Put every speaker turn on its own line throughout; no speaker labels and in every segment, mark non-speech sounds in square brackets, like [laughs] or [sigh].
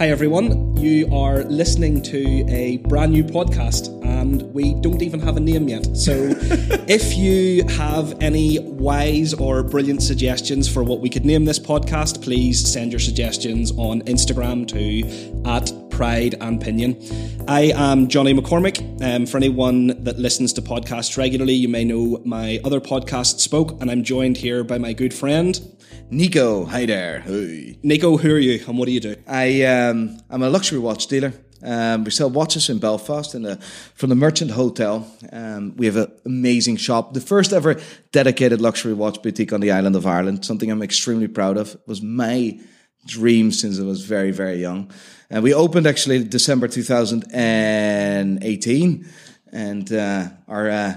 Hi, everyone. You are listening to a brand new podcast, and we don't even have a name yet. So, [laughs] if you have any wise or brilliant suggestions for what we could name this podcast, please send your suggestions on Instagram to at Pride and Pinion. I am Johnny McCormick. Um, for anyone that listens to podcasts regularly, you may know my other podcast, Spoke, and I'm joined here by my good friend.
Nico, hi there. Hey.
Nico, who are you and what do you do?
I um, I'm a luxury watch dealer. Um, we sell watches in Belfast in the, from the Merchant Hotel. Um, we have an amazing shop, the first ever dedicated luxury watch boutique on the island of Ireland. Something I'm extremely proud of. It was my dream since I was very very young. And we opened actually December 2018, and uh, our uh,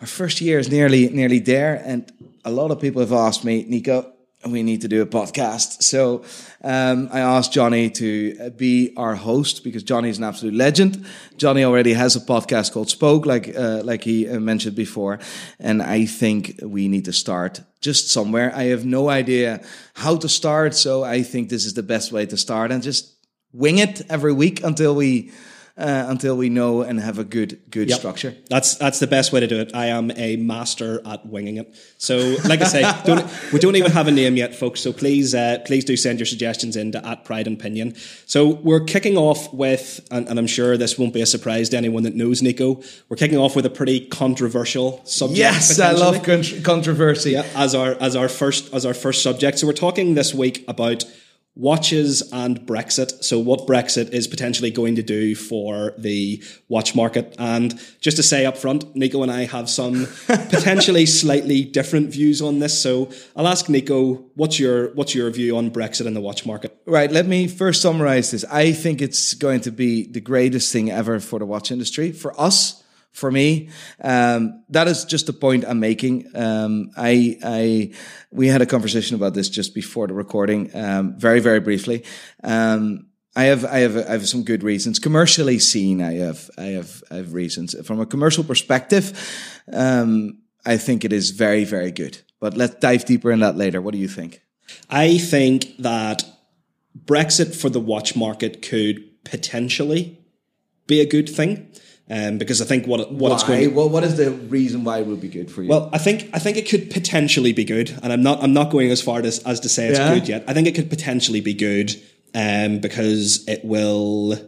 our first year is nearly nearly there. And a lot of people have asked me, Nico, we need to do a podcast. So um, I asked Johnny to be our host because Johnny is an absolute legend. Johnny already has a podcast called Spoke, like uh, like he uh, mentioned before, and I think we need to start just somewhere. I have no idea how to start, so I think this is the best way to start and just wing it every week until we uh, until we know and have a good good yep. structure.
That's that's the best way to do it. I am a master at winging it. So, like I say, [laughs] don't, we don't even have a name yet, folks. So please uh, please do send your suggestions in to at Pride and Pinion. So we're kicking off with, and, and, I'm sure this won't be a surprise to anyone that knows Nico. We're kicking off with a pretty controversial subject.
Yes, I love controversy.
Yeah, as our as our first as our first subject. So we're talking this week about watches and Brexit. So, what Brexit is potentially going to do for the watch market. And just to say up front, Nico and I have some [laughs] potentially slightly different views on this. So, I'll ask Nico, what's your what's your view on Brexit and the watch market?
Right. Let me first summarize this. I think it's going to be the greatest thing ever for the watch industry for us for me. Um, that is just the point I'm making. Um, I, I, we had a conversation about this just before the recording, um, very, very briefly. Um, I have, I have, I have some good reasons. Commercially seen, I have, I have, I have reasons. From a commercial perspective, um, I think it is very, very good. But let's dive deeper in that later. What do you think?
I think that Brexit for the watch market could potentially be a good thing. Um, because I think what what
why?
it's going.
To, well, what is the reason why it would be good for you?
Well, I think I think it could potentially be good, and I'm not I'm not going as far as as to say it's yeah. good yet. I think it could potentially be good, um, because it will,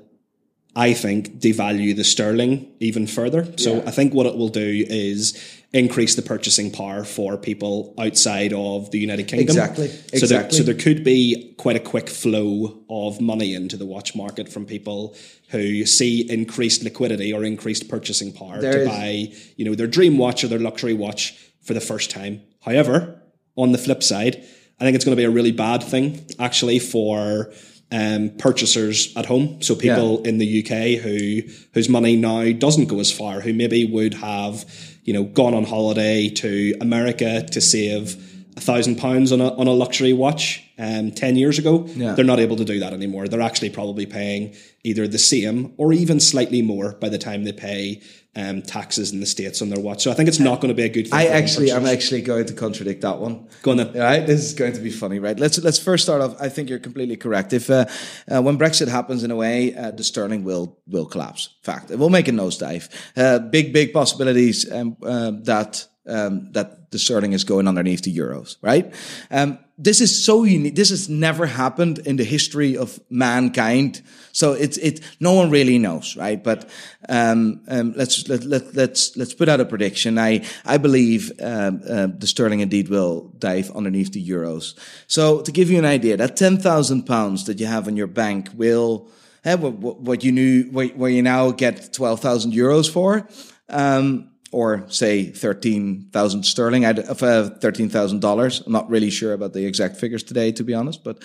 I think, devalue the sterling even further. So yeah. I think what it will do is increase the purchasing power for people outside of the United Kingdom.
Exactly.
So
exactly.
There, so there could be quite a quick flow of money into the watch market from people who see increased liquidity or increased purchasing power there to is. buy, you know, their dream watch or their luxury watch for the first time. However, on the flip side, I think it's going to be a really bad thing actually for um, purchasers at home. So people yeah. in the UK who whose money now doesn't go as far, who maybe would have you know, gone on holiday to America to save a thousand pounds on a on a luxury watch um, ten years ago. Yeah. They're not able to do that anymore. They're actually probably paying either the same or even slightly more by the time they pay um, taxes in the states on their watch. So I think it's not going to be a good. thing
I actually, I'm actually going to contradict that one.
Go on then.
Right, this is going to be funny, right? Let's let's first start off. I think you're completely correct. If uh, uh, when Brexit happens, in a way, uh, the sterling will will collapse. Fact, it will make a nosedive. Uh, big big possibilities um, uh, that um, that the sterling is going underneath the euros, right? Um, this is so unique. This has never happened in the history of mankind. So it's it. No one really knows, right? But um, um, let's let, let let's let's put out a prediction. I I believe um, uh, the sterling indeed will dive underneath the euros. So to give you an idea, that ten thousand pounds that you have in your bank will. Uh, what, what you knew, where you now get twelve thousand euros for, um, or say 13,000 sterling out of uh, $13,000. I'm not really sure about the exact figures today, to be honest, but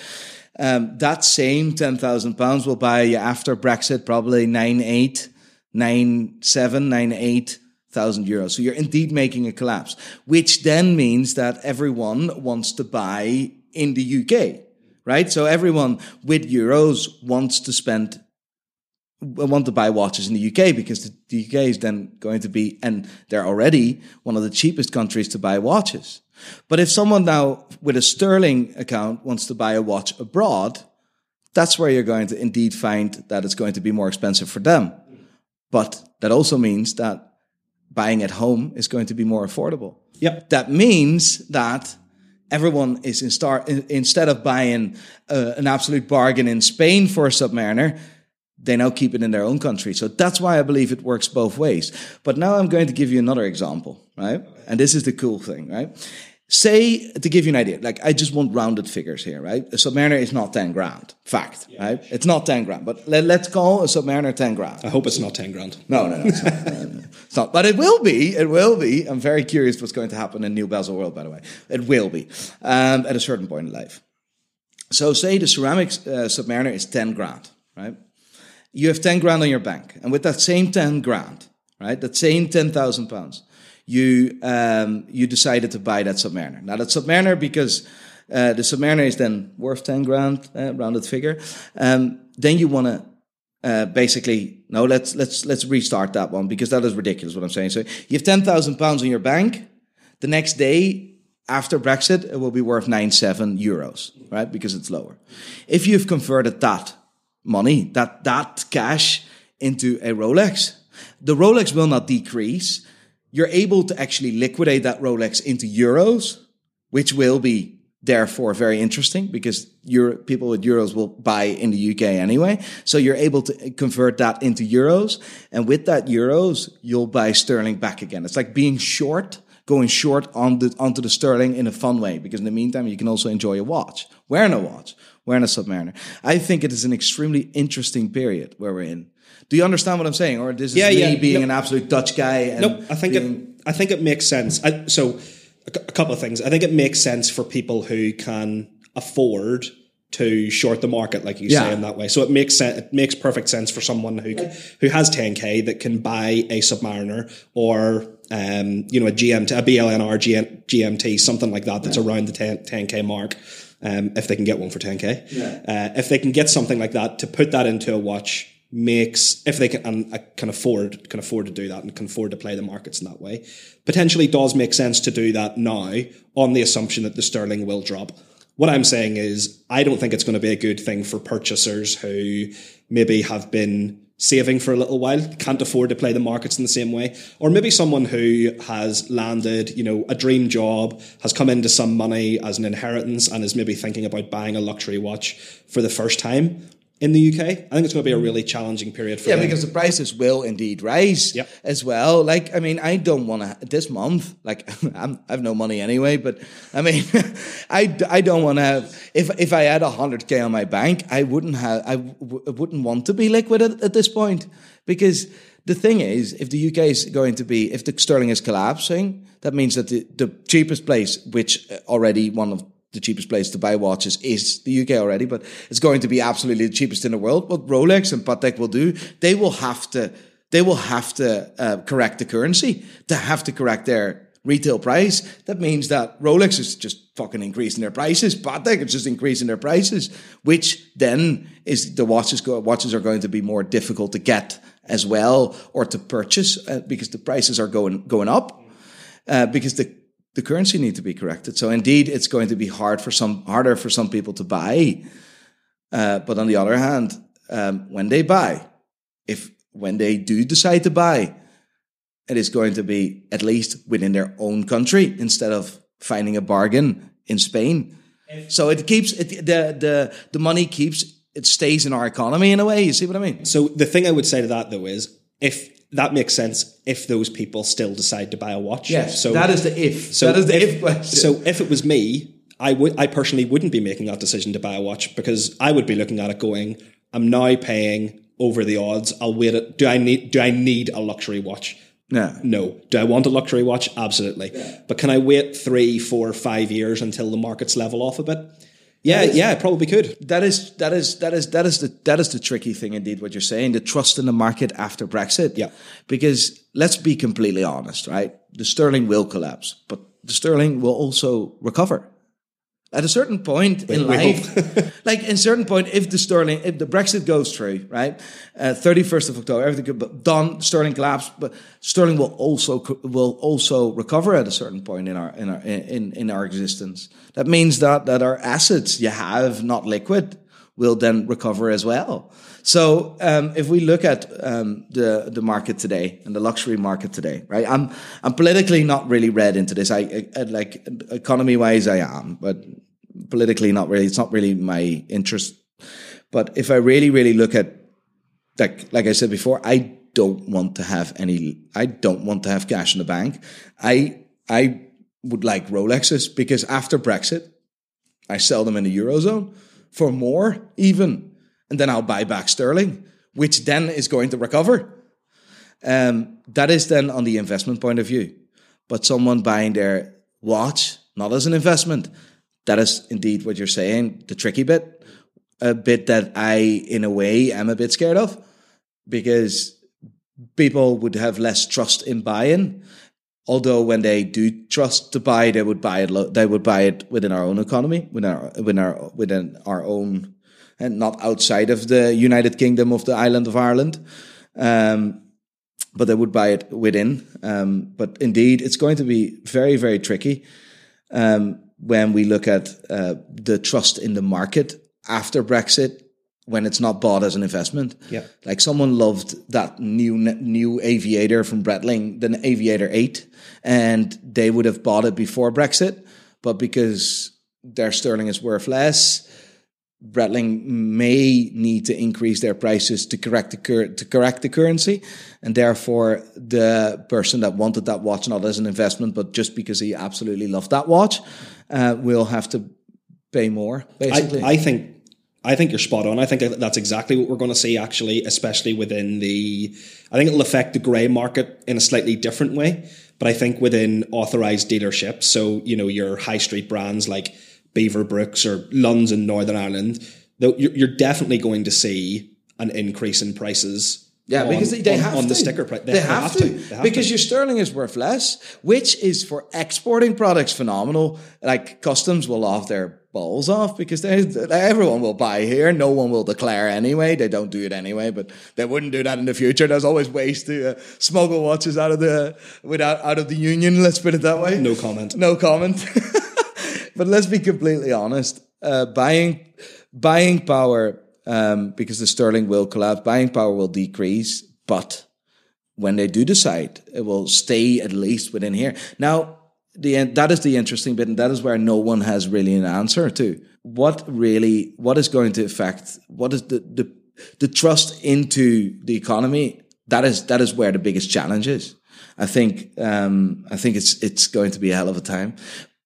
um, that same 10,000 pounds will buy you after Brexit probably 9, 8, 9, 7, 9, 8 thousand euros. So you're indeed making a collapse, which then means that everyone wants to buy in the UK, right? So everyone with euros wants to spend want to buy watches in the UK because the, UK is then going to be, and they're already one of the cheapest countries to buy watches. But if someone now with a sterling account wants to buy a watch abroad, that's where you're going to indeed find that it's going to be more expensive for them. But that also means that buying at home is going to be more affordable.
Yep.
That means that everyone is in start in, instead of buying uh, an absolute bargain in Spain for a Submariner, they now keep it in their own country. So that's why I believe it works both ways. But now I'm going to give you another example, right? And this is the cool thing, right? Say, to give you an idea, like I just want rounded figures here, right? A Submariner is not 10 grand. Fact, yeah. right? It's not 10 grand, but let, us call a Submariner 10 grand.
I hope it's not 10 grand.
No, no, no. It's not, it's not. But it will be. It will be. I'm very curious what's going to happen in New Basel World, by the way. It will be um, at a certain point in life. So, say the ceramic uh, Submariner is 10 grand, right? You have 10 grand on your bank. And with that same 10 grand, right? That same 10,000 pounds you um, you decided to buy that Submariner. Now that Submariner, because uh, the Submariner is then worth ten grand, uh, rounded figure. Um, then you want to uh, basically no. Let's let's let's restart that one because that is ridiculous. What I'm saying. So you have ten thousand pounds in your bank. The next day after Brexit, it will be worth nine seven euros, right? Because it's lower. If you've converted that money, that that cash into a Rolex, the Rolex will not decrease you're able to actually liquidate that Rolex into euros, which will be therefore very interesting because your people with euros will buy in the UK anyway. So you're able to convert that into euros. And with that euros, you'll buy sterling back again. It's like being short, going short on the, onto the sterling in a fun way because in the meantime, you can also enjoy a watch, wearing a watch, wearing a submariner. I think it is an extremely interesting period where we're in. Do you understand what I'm saying, or this is yeah, me yeah. being no, an absolute Dutch guy?
no, I think being, it. I think it makes sense. I, so, a, a couple of things. I think it makes sense for people who can afford to short the market, like you yeah. say in that way. So it makes sense. It makes perfect sense for someone who who has 10k that can buy a Submariner or um, you know a GMT, a BLNR GM, GMT, something like that that's yeah. around the 10, k mark. Um, if they can get one for 10k, yeah. uh, if they can get something like that to put that into a watch makes if they can and can afford can afford to do that and can afford to play the markets in that way potentially does make sense to do that now on the assumption that the sterling will drop what i'm saying is i don't think it's going to be a good thing for purchasers who maybe have been saving for a little while can't afford to play the markets in the same way. Or maybe someone who has landed you know a dream job has come into some money as an inheritance and is maybe thinking about buying a luxury watch for the first time in the UK. I think it's going to be a really challenging period for
yeah,
them.
because the prices will indeed rise yep. as well. Like, I mean, I don't want to this month. Like, [laughs] I'm, I have no money anyway, but I mean, [laughs] I, I don't want to have. If if I had hundred k on my bank, I wouldn't have. I w- wouldn't want to be liquid at, at this point because the thing is, if the UK is going to be, if the sterling is collapsing, that means that the, the cheapest place, which uh, already one of the cheapest place to buy watches is the UK already, but it's going to be absolutely the cheapest in the world. What Rolex and Patek will do, they will have to, they will have to uh, correct the currency to have to correct their retail price. That means that Rolex is just fucking increasing their prices. Patek is just increasing their prices, which then is the watches go, watches are going to be more difficult to get as well or to purchase uh, because the prices are going going up. Uh, because the the currency need to be corrected. So indeed, it's going to be hard for some harder for some people to buy. Uh, but on the other hand, um, when they buy, if when they do decide to buy, it is going to be at least within their own country instead of finding a bargain in Spain. So it keeps it, the the the money keeps it stays in our economy in a way. You see what I mean?
So the thing I would say to that though is if that makes sense if those people still decide to buy a watch.
Yes, so that is the if. So that is the if, if
question. So if it was me, I would I personally wouldn't be making that decision to buy a watch because I would be looking at it going, I'm now paying over the odds. I'll wait it. Do I need do I need a luxury watch?
No.
No. Do I want a luxury watch? Absolutely. Yeah. But can I wait three, four, five years until the markets level off a bit? Yeah, yeah, probably could.
That is that is that is that is the that is the tricky thing indeed. What you're saying, the trust in the market after Brexit.
Yeah,
because let's be completely honest, right? The sterling will collapse, but the sterling will also recover at a certain point in life, [laughs] like in certain point, if the sterling, if the Brexit goes through, right, thirty uh, first of October, everything done, sterling collapse, but sterling will also will also recover at a certain point in our in our in in our existence. That means that that our assets you have not liquid will then recover as well. So um, if we look at um, the the market today and the luxury market today, right? I'm I'm politically not really read into this. I, I like economy wise, I am, but politically not really. It's not really my interest. But if I really really look at like like I said before, I don't want to have any. I don't want to have cash in the bank. I I would like Rolexes because after Brexit, I sell them in the eurozone for more even, and then I'll buy back sterling, which then is going to recover. Um, that is then on the investment point of view. But someone buying their watch, not as an investment, that is indeed what you're saying, the tricky bit, a bit that I, in a way, am a bit scared of because people would have less trust in buying. Although when they do trust to buy, they would buy it. They would buy it within our own economy, within our within our within our own, and not outside of the United Kingdom of the island of Ireland. Um, but they would buy it within. Um, but indeed, it's going to be very very tricky um, when we look at uh, the trust in the market after Brexit when it's not bought as an investment.
Yeah.
Like someone loved that new new aviator from Breitling, the Aviator 8, and they would have bought it before Brexit, but because their sterling is worth less, Breitling may need to increase their prices to correct the cur- to correct the currency, and therefore the person that wanted that watch not as an investment, but just because he absolutely loved that watch, uh, will have to pay more. Basically,
I, I think I think you're spot on. I think that's exactly what we're going to see, actually, especially within the. I think it'll affect the grey market in a slightly different way, but I think within authorized dealerships, so you know your high street brands like Beaverbrooks or Lunns in Northern Ireland, though you're definitely going to see an increase in prices
yeah, on, because they, they
on,
have
on
to.
the sticker price.
They, they, have, have to. to. Have because to. your sterling is worth less, which is for exporting products phenomenal. Like customs will off their balls off because they, everyone will buy here. No one will declare anyway. They don't do it anyway, but they wouldn't do that in the future. There's always ways to uh, smuggle watches out of the without out of the union. Let's put it that way.
No comment.
No comment. [laughs] but let's be completely honest. Uh, buying buying power um, because the sterling will collapse, buying power will decrease, but when they do decide, it will stay at least within here. Now, the that is the interesting bit, and that is where no one has really an answer to. What really, what is going to affect? What is the the, the trust into the economy? That is that is where the biggest challenge is. I think um, I think it's it's going to be a hell of a time.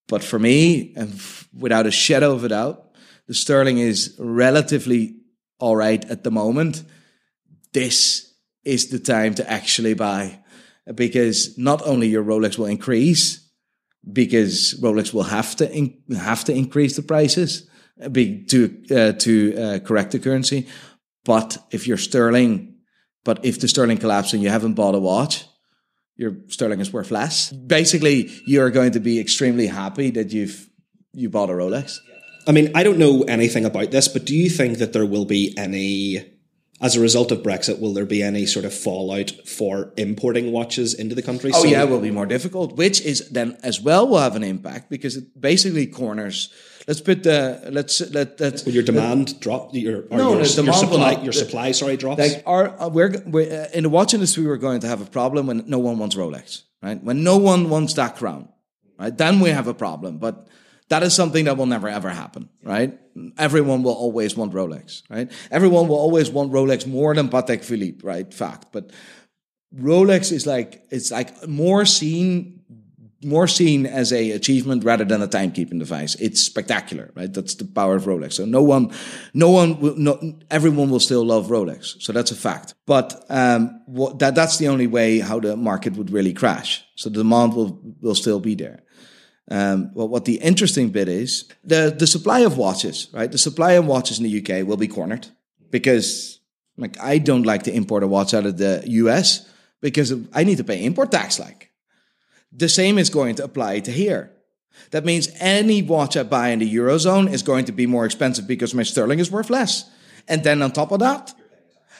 But for me, and without a shadow of a doubt, the sterling is relatively all right at the moment, this is the time to actually buy because not only your Rolex will increase, because Rolex will have to in, have to increase the prices uh, to uh, to uh, correct the currency, but if you're sterling, but if the sterling collapses and you haven't bought a watch, your sterling is worth less. Basically, you're going to be extremely happy that you've you bought a Rolex.
I mean, I don't know anything about this, but do you think that there will be any, as a result of Brexit, will there be any sort of fallout for importing watches into the country?
Oh, so yeah, it will be more difficult, which is then as well will have an impact because it basically corners. Let's put the let's let that.
Will your demand
let,
drop? Your no, your, your supply, not, your supply, sorry, drops.
Like our uh, we're, we're uh, in the watch industry, we're going to have a problem when no one wants Rolex, right? When no one wants that crown, right? Then we have a problem, but that is something that will never ever happen, right? Everyone will always want Rolex, right? Everyone will always want Rolex more than Patek Philippe, right? Fact. But Rolex is like it's like more seen more seen as a achievement rather than a timekeeping device. It's spectacular, right? That's the power of Rolex. So no one, no one, will, no, everyone will still love Rolex. So that's a fact. But um, what, that that's the only way how the market would really crash. So the demand will will still be there. Um, well, what the interesting bit is the the supply of watches, right? The supply of watches in the UK will be cornered because, like, I don't like to import a watch out of the US because I need to pay import tax. Like, the same is going to apply to here. That means any watch I buy in the eurozone is going to be more expensive because my sterling is worth less. And then on top of that,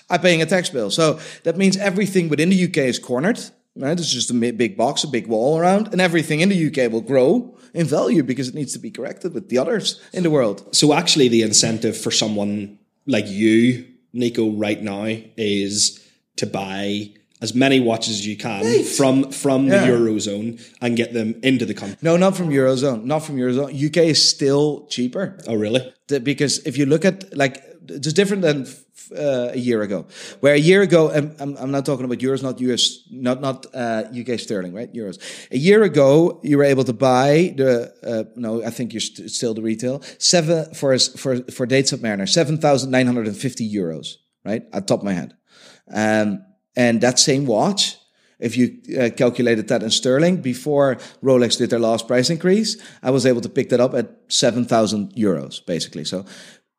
I'm paying a tax bill. So that means everything within the UK is cornered right? It's just a big box, a big wall around, and everything in the UK will grow in value because it needs to be corrected with the others in the world.
So actually, the incentive for someone like you, Nico, right now is to buy as many watches as you can right. from from yeah. the eurozone and get them into the country.
No, not from eurozone. Not from eurozone. UK is still cheaper.
Oh, really?
Because if you look at like it's different than uh, a year ago. Where a year ago, I'm, I'm, not talking about euros, not US, not not uh, UK sterling, right? Euros. A year ago, you were able to buy the uh, no, I think you're st- still the retail seven for for for Date Submariner seven thousand nine hundred and fifty euros, right? At top of my head, um, and that same watch. If you uh, calculated that in sterling before Rolex did their last price increase, I was able to pick that up at 7,000 euros, basically. So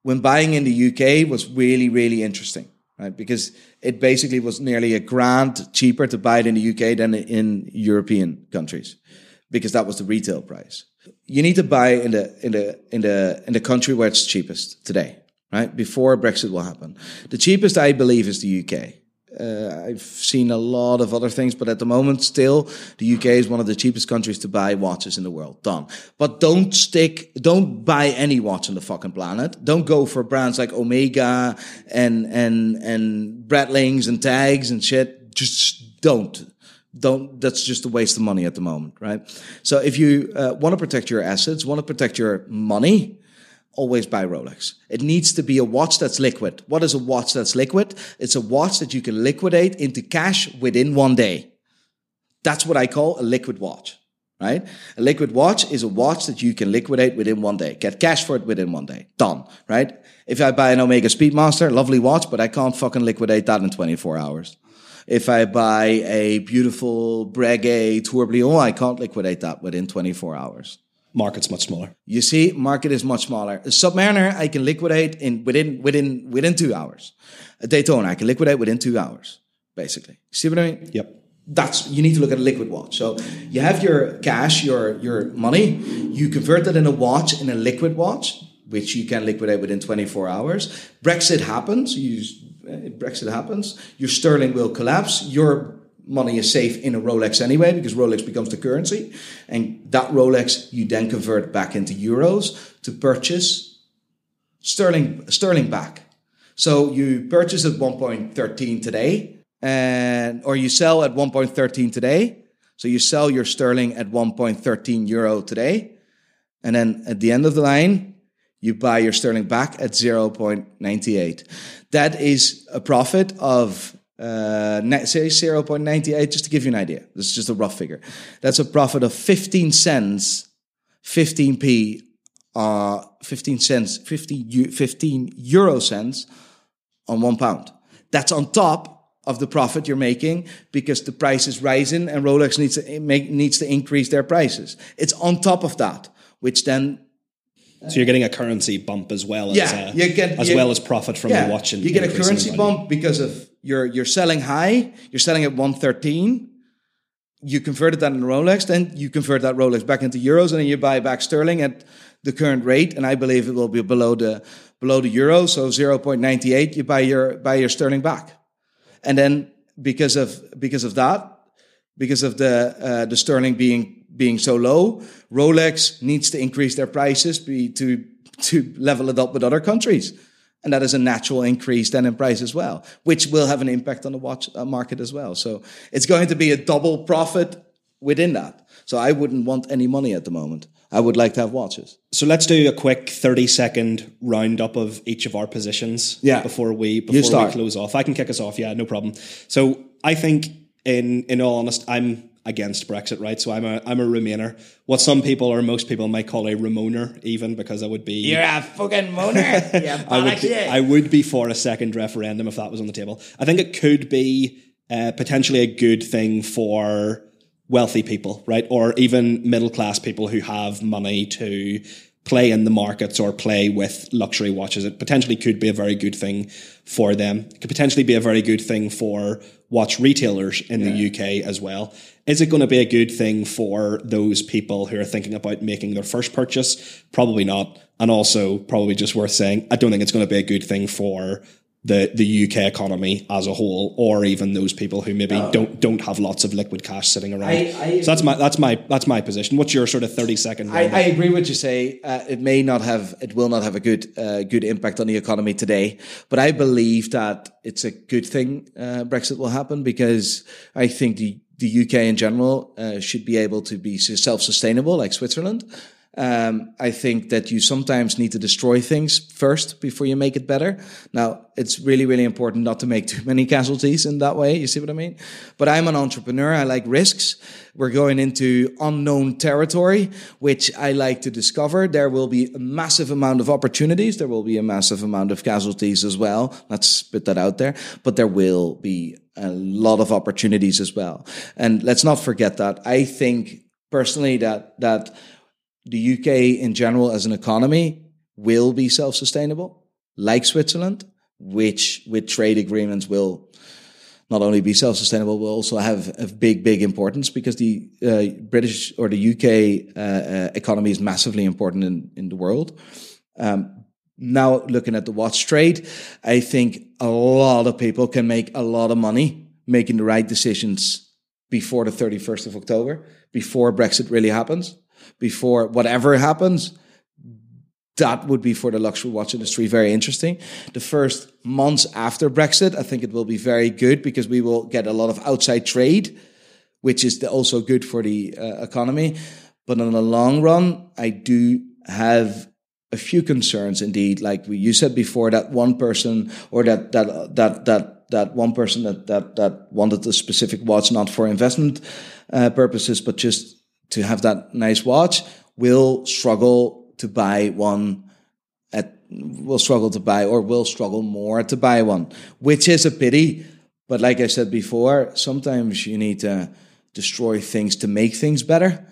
when buying in the UK was really, really interesting, right? Because it basically was nearly a grand cheaper to buy it in the UK than in European countries, because that was the retail price. You need to buy in the in the in the in the country where it's cheapest today, right? Before Brexit will happen. The cheapest, I believe, is the UK. Uh, I've seen a lot of other things, but at the moment, still, the UK is one of the cheapest countries to buy watches in the world. Done. But don't stick, don't buy any watch on the fucking planet. Don't go for brands like Omega and, and, and Breitlings and tags and shit. Just don't. Don't, that's just a waste of money at the moment, right? So if you uh, want to protect your assets, want to protect your money, always buy Rolex. It needs to be a watch that's liquid. What is a watch that's liquid? It's a watch that you can liquidate into cash within one day. That's what I call a liquid watch, right? A liquid watch is a watch that you can liquidate within one day. Get cash for it within one day. Done, right? If I buy an Omega Speedmaster, lovely watch, but I can't fucking liquidate that in 24 hours. If I buy a beautiful Breguet Tourbillon, I can't liquidate that within 24 hours
market's much smaller.
You see, market is much smaller. A Submariner I can liquidate in within within within two hours. A Daytona I can liquidate within two hours, basically. See what I mean?
Yep.
That's you need to look at a liquid watch. So you have your cash, your your money, you convert that in a watch in a liquid watch, which you can liquidate within 24 hours. Brexit happens, you eh, Brexit happens, your sterling will collapse, your money is safe in a Rolex anyway because Rolex becomes the currency. And that Rolex you then convert back into euros to purchase sterling sterling back. So you purchase at 1.13 today and or you sell at 1.13 today. So you sell your sterling at 1.13 euro today. And then at the end of the line, you buy your sterling back at 0.98. That is a profit of uh, say 0.98, just to give you an idea. This is just a rough figure. That's a profit of 15 cents, 15p, uh, 15 cents, 15, 15 euro cents on one pound. That's on top of the profit you're making because the price is rising and Rolex needs to make, needs to increase their prices. It's on top of that, which then
so you're getting a currency bump as well
yeah,
as
uh, you get,
as
you,
well as profit from
yeah,
the watch. And
you get a currency bump because of you're you're selling high, you're selling at 113. You converted that in Rolex, then you convert that Rolex back into euros, and then you buy back sterling at the current rate. And I believe it will be below the below the euro, so 0.98. You buy your buy your sterling back, and then because of because of that, because of the uh, the sterling being being so low, Rolex needs to increase their prices be, to to level it up with other countries. And that is a natural increase then in price as well, which will have an impact on the watch uh, market as well. So it's going to be a double profit within that. So I wouldn't want any money at the moment. I would like to have watches.
So let's do a quick 30 second roundup of each of our positions
yeah.
before we before we close off. I can kick us off, yeah, no problem. So I think in in all honest, I'm against Brexit, right? So I'm a I'm a Remainer. What some people or most people might call a Remoaner, even because I would be
You're a fucking moaner. [laughs]
Yeah, I would be, I would be for a second referendum if that was on the table. I think it could be uh, potentially a good thing for wealthy people, right? Or even middle class people who have money to play in the markets or play with luxury watches. It potentially could be a very good thing for them. It could potentially be a very good thing for watch retailers in yeah. the UK as well. Is it going to be a good thing for those people who are thinking about making their first purchase? Probably not. And also, probably just worth saying, I don't think it's going to be a good thing for the the UK economy as a whole, or even those people who maybe no. don't don't have lots of liquid cash sitting around. I, I, so that's my that's my that's my position. What's your sort of thirty second?
I, I, agree with you say. Uh, it may not have, it will not have a good uh, good impact on the economy today, but I believe that it's a good thing uh, Brexit will happen because I think the the UK in general uh, should be able to be self sustainable like Switzerland. Um, I think that you sometimes need to destroy things first before you make it better. Now, it's really, really important not to make too many casualties in that way. You see what I mean? But I'm an entrepreneur. I like risks. We're going into unknown territory, which I like to discover. There will be a massive amount of opportunities. There will be a massive amount of casualties as well. Let's spit that out there. But there will be a lot of opportunities as well. And let's not forget that. I think personally that, that the UK in general as an economy will be self sustainable, like Switzerland, which with trade agreements will not only be self sustainable, but also have a big, big importance because the uh, British or the UK uh, uh, economy is massively important in, in the world. Um, now, looking at the watch trade, I think a lot of people can make a lot of money making the right decisions before the 31st of October, before Brexit really happens before whatever happens, that would be for the luxury watch industry very interesting. The first months after Brexit, I think it will be very good because we will get a lot of outside trade, which is also good for the uh, economy. But in the long run, I do have a few concerns indeed. Like you said before, that one person or that that that that that one person that that that wanted a specific watch not for investment uh, purposes, but just to have that nice watch will struggle to buy one at will struggle to buy or will struggle more to buy one, which is a pity. But like I said before, sometimes you need to destroy things to make things better.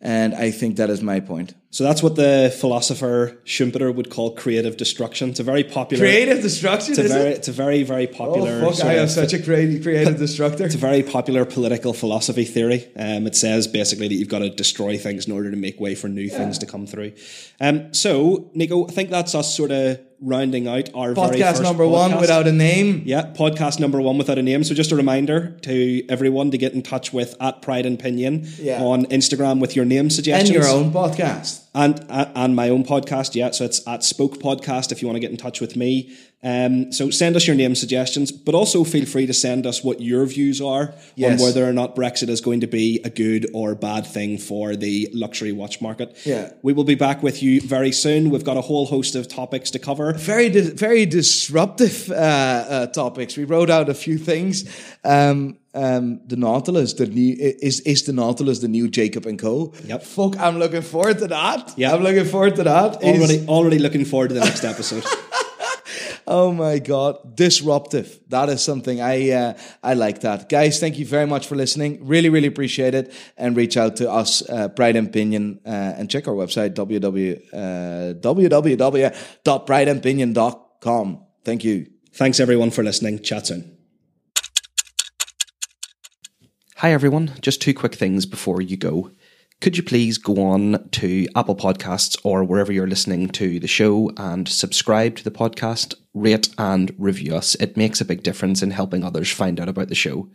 And I think that is my point.
So that's what the philosopher Schumpeter would call creative destruction. It's a very popular
creative destruction.
It's a very,
it?
it's a very, very popular.
Oh, fuck, I am such a creative, creative destructor.
It's a very popular political philosophy theory. Um, it says basically that you've got to destroy things in order to make way for new yeah. things to come through. Um, so Nico, I think that's us sort of rounding out our
podcast number
podcast.
one without a name.
Yeah, podcast number one without a name. So just a reminder to everyone to get in touch with at Pride and Pinion yeah. on Instagram with your name suggestions
and your own podcast
and and my own podcast. Yeah, so it's at Spoke Podcast if you want to get in touch with me. Um, so send us your name suggestions, but also feel free to send us what your views are yes. on whether or not Brexit is going to be a good or bad thing for the luxury watch market.
Yeah,
we will be back with you very soon. We've got a whole host of topics to cover.
Very, di- very disruptive uh, uh, topics. We wrote out a few things. Um, um, the Nautilus, the new is is the Nautilus the new Jacob and Co.
Yep.
Fuck, I'm looking forward to that. Yeah, I'm looking forward to that.
Already, is... already looking forward to the next episode. [laughs]
oh my god, disruptive. That is something I uh, I like that, guys. Thank you very much for listening. Really, really appreciate it. And reach out to us, uh, Pride and Pinion, uh, and check our website www uh, www.prideandpinion.com. Thank you.
Thanks everyone for listening. Chat soon.
Hi, everyone. Just two quick things before you go. Could you please go on to Apple Podcasts or wherever you're listening to the show and subscribe to the podcast, rate and review us? It makes a big difference in helping others find out about the show.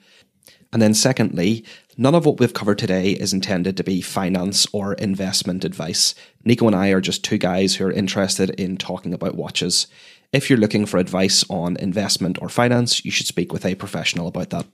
And then, secondly, none of what we've covered today is intended to be finance or investment advice. Nico and I are just two guys who are interested in talking about watches. If you're looking for advice on investment or finance, you should speak with a professional about that.